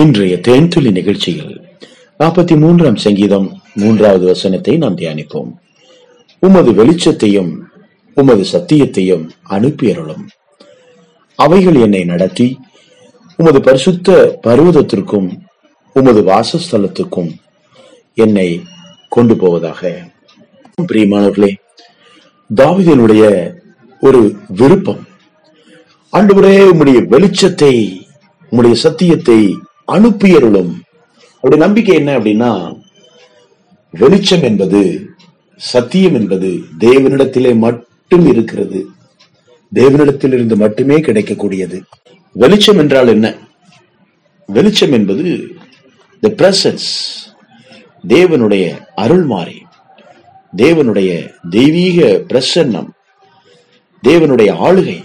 இன்றைய தேன்துளி நிகழ்ச்சியில் நாற்பத்தி மூன்றாம் சங்கீதம் மூன்றாவது வசனத்தை நாம் தியானிப்போம். உமது வெளிச்சத்தையும் உமது சத்தியத்தையும் அனுப்பியருளும். அவைகள் என்னை நடத்தி உமது பரிசுத்த பர்வதத்திற்கும் உமது வாசஸ்தலத்துக்கும் என்னை கொண்டு போவதாக பிரியமானவர்களே தாவிதனுடைய ஒரு விருப்பம் ஆண்டவரே உம்முடைய வெளிச்சத்தை உம்முடைய சத்தியத்தை அனுப்பியருளும். அவருடைய நம்பிக்கை என்ன அப்படின்னா வெளிச்சம் என்பது சத்தியம் என்பது தேவனிடத்திலே மட்டும் இருக்கிறது. தேவனிடத்தில் இருந்து மட்டுமே கிடைக்கக்கூடியது. வெளிச்சம் என்றால் என்ன? வெளிச்சம் என்பது த பிரசன்ஸ் தேவனுடைய அருள்மாறி தேவனுடைய தெய்வீக பிரசன்னம் தேவனுடைய ஆளுகை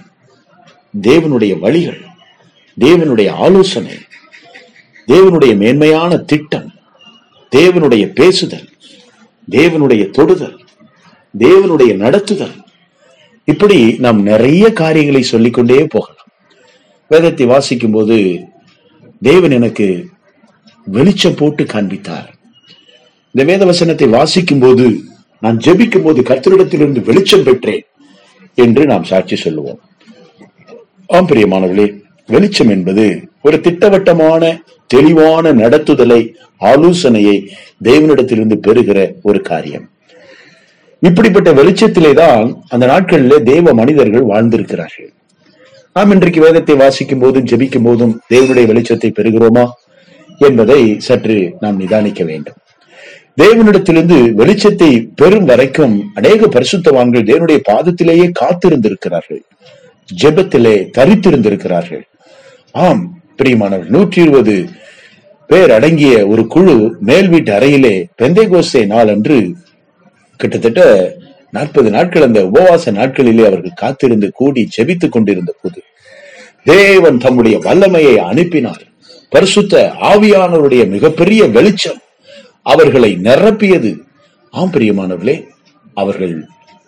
தேவனுடைய வழிகள் தேவனுடைய ஆலோசனை தேவனுடைய மேன்மையான திட்டம் தேவனுடைய பேசுதல் தேவனுடைய தொடுதல் தேவனுடைய நடத்துதல். இப்படி நாம் நிறைய காரியங்களை சொல்லிக்கொண்டே போகலாம். வேதத்தை வாசிக்கும் போது தேவன் எனக்கு வெளிச்சம் போட்டு காண்பித்தார். இந்த வேத வசனத்தை வாசிக்கும் போது நான் ஜெபிக்கும் போது கர்த்தரிடத்திலிருந்து வெளிச்சம் பெற்றேன் என்று நாம் சாட்சி சொல்லுவோம். ஆம் பிரியமானவர்களே வெளிச்சம் என்பது ஒரு திட்டவட்டமான தெளிவான நடத்துதலை ஆலோசனையை தேவனிடத்திலிருந்து பெறுகிற ஒரு காரியம். இப்படிப்பட்ட வெளிச்சத்திலே தான் அந்த நாட்களிலே தேவ மனிதர்கள் வாழ்ந்திருக்கிறார்கள். நாம் இன்றைக்கு வேதத்தை வாசிக்கும் போதும் ஜெபிக்கும் போதும் தேவனுடைய வெளிச்சத்தை பெறுகிறோமா என்பதை சற்று நாம் நிதானிக்க வேண்டும். தேவனிடத்திலிருந்து வெளிச்சத்தை பெறும் வரைக்கும் அநேக பரிசுத்தவான்கள் தேவனுடைய பாதத்திலேயே காத்திருந்திருக்கிறார்கள். ஜெபத்திலே தரித்திருந்திருக்கிறார்கள். ஆம் பிரியமானவர் நூற்றி இருபது பேர் அடங்கிய ஒரு குழு மேல் வீட்டு அறையிலே பெந்தை கோசை நாள் அன்று கிட்டத்தட்ட நாற்பது நாட்கள் அந்த உபவாச நாட்களிலே அவர்கள் காத்திருந்து கூடி செபித்துக் கொண்டிருந்த போது தேவன் தம்முடைய வல்லமையை அனுப்பினார். பரிசுத்த ஆவியானவருடைய மிகப்பெரிய வெளிச்சம் அவர்களை நிரப்பியது. ஆம் பிரியமானவர்களே அவர்கள்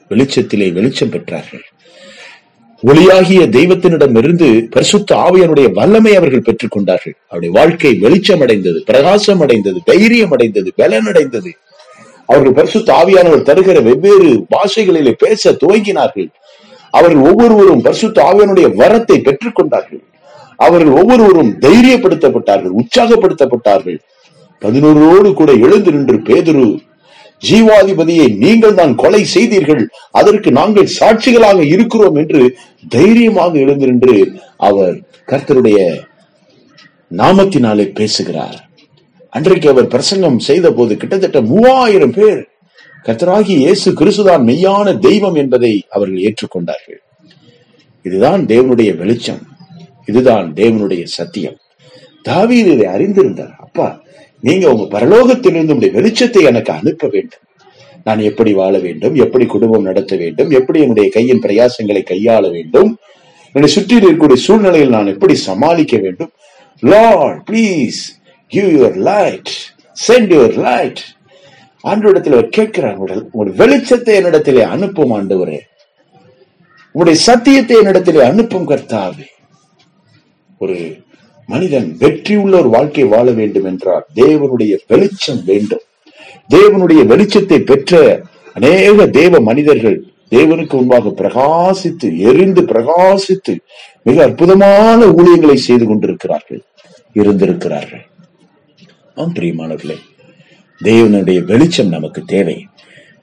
வெளிச்சத்திலே வெளிச்சம் பெற்றார்கள். ஒளியாகிய தெய்வத்தினிடமிருந்து பரிசுத்த ஆவியனுடைய வல்லமை அவர்கள் பெற்றுக் கொண்டார்கள் அவருடைய வாழ்க்கை வெளிச்சம் அடைந்தது பிரகாசம் அடைந்தது தைரியம் அடைந்தது பலன் அடைந்தது அவர்கள் பரிசுத்த ஆவியானவர் தருகிற வெவ்வேறு பாஷைகளிலே பேச துவங்கினார்கள். அவர்கள் ஒவ்வொருவரும் பரிசுத்த ஆவியனுடைய வரத்தை பெற்றுக் கொண்டார்கள் அவர்கள் ஒவ்வொருவரும் தைரியப்படுத்தப்பட்டார்கள் உற்சாகப்படுத்தப்பட்டார்கள். பதினோரோடு கூட எழுந்து நின்று பேதுரு ஜீவாதிபதியை நீங்கள் தான் கொலை செய்தீர்கள். அதற்கு நாங்கள் சாட்சிகளாக இருக்கிறோம் என்று தைரியமாக எழுந்திருந்து அவர் கர்த்தருடைய நாமத்தினாலே பேசுகிறார். அன்றைக்கு அவர் பிரசங்கம் செய்த போது கிட்டத்தட்ட மூவாயிரம் பேர் கர்த்தராகி இயேசு கிறிஸ்துதான் மெய்யான தெய்வம் என்பதை அவர்கள் ஏற்றுக்கொண்டார்கள். இதுதான் தேவனுடைய வெளிச்சம். இதுதான் தேவனுடைய சத்தியம். தாவீர் இதை அறிந்திருந்தார். அப்பா நீங்க உங்க பரலோகத்திலிருந்து உடைய வெளிச்சத்தை எனக்கு அனுப்ப வேண்டும். நான் எப்படி வாழ வேண்டும்? எப்படி குடும்பம் நடத்த வேண்டும்? எப்படி என்னுடைய கையின் பிரயாசங்களை கையாள வேண்டும்? என்னை சுற்றி இருக்கக்கூடிய சூழ்நிலையில் நான் எப்படி சமாளிக்க வேண்டும்? Lord please give your light send your light ஆண்டவரிடத்தில் அவர் கேட்கிறார் உடல் ஒரு வெளிச்சத்தை என்னிடத்திலே அனுப்பும் ஆண்டவரே. உங்களுடைய சத்தியத்தை என்னிடத்திலே அனுப்பும் கர்த்தாவே. ஒரு மனிதன் வெற்றியுள்ள ஒரு வாழ்க்கை வாழ வேண்டும் என்றால் தேவனுடைய வெளிச்சம் வேண்டும். தேவனுடைய வெளிச்சத்தை பெற்ற அநேக தேவ மனிதர்கள் தேவனுக்கு முன்பாக பிரகாசித்து எரிந்து பிரகாசித்து மிக அற்புதமான ஊழியங்களை செய்து கொண்டிருக்கிறார்கள் இருந்திருக்கிறார்கள். ஆம் பிரியமானவர்களே தேவனுடைய வெளிச்சம் நமக்கு தேவை.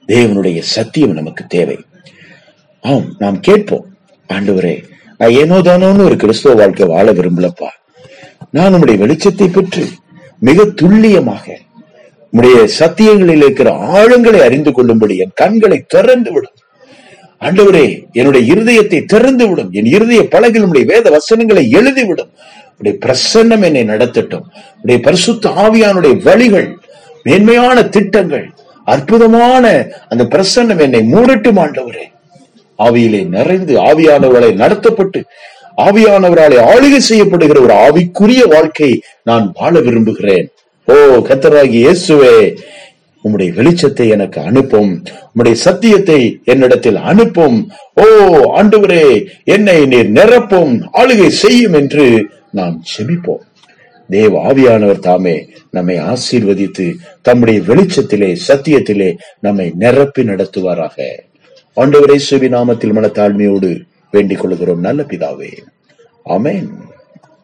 தேவனுடைய சத்தியம் நமக்கு தேவை. ஆம் நாம் கேட்போம் ஆண்டவரே நான் ஏனோ தானோன்னு ஒரு கிறிஸ்துவ வாழ்க்கை வாழ விரும்பலப்பா? நான் உம்முடைய வெளிச்சத்தை பெற்று மிக துல்லியமாக உம்முடைய சத்தியங்களில் இருக்கிற ஆழங்களை அறிந்து கொள்ளும்படி என் கண்களை திறந்து விடும். ஆண்டவரே என்னுடைய இருதயத்தை திறந்து விடும். என் இருதய பலகில் உடைய வேத வசனங்களை எழுதிவிடும் உடைய பிரசன்னம் என்னை நடத்தட்டும். உடைய பரிசுத்த ஆவியானுடைய வழிகள் மேன்மையான திட்டங்கள் அற்புதமான அந்த பிரசன்னம் என்னை மூடட்டும் ஆண்டவரே. ஆவியிலே நிறைந்து ஆவியானவர்களை நடத்தப்பட்டு ஆவியானவராலே ஆளுகை செய்யப்படுகிற ஒரு ஆவிக்குரிய வாழ்க்கை நான் வாழ விரும்புகிறேன். ஓ கத்தராகி இயேசுவே உம்முடைய வெளிச்சத்தை எனக்கு அனுப்பும். உம்முடைய சத்தியத்தை என்னிடத்தில் அனுப்பும். ஓ ஆண்டவரே என்னை நீர் நிரப்பும். ஆளுகை செய்யும் என்று நாம் செபிப்போம். தேவ ஆவியானவர் தாமே நம்மை ஆசீர்வதித்து தம்முடைய வெளிச்சத்திலே சத்தியத்திலே நம்மை நிரப்பி நடத்துவாராக. ஆண்டவரே சுவி நாமத்தில் மனத்தாழ்மையோடு வேண்டிக் கொள்கிறோம் நல்ல பிதாவே. அமேன்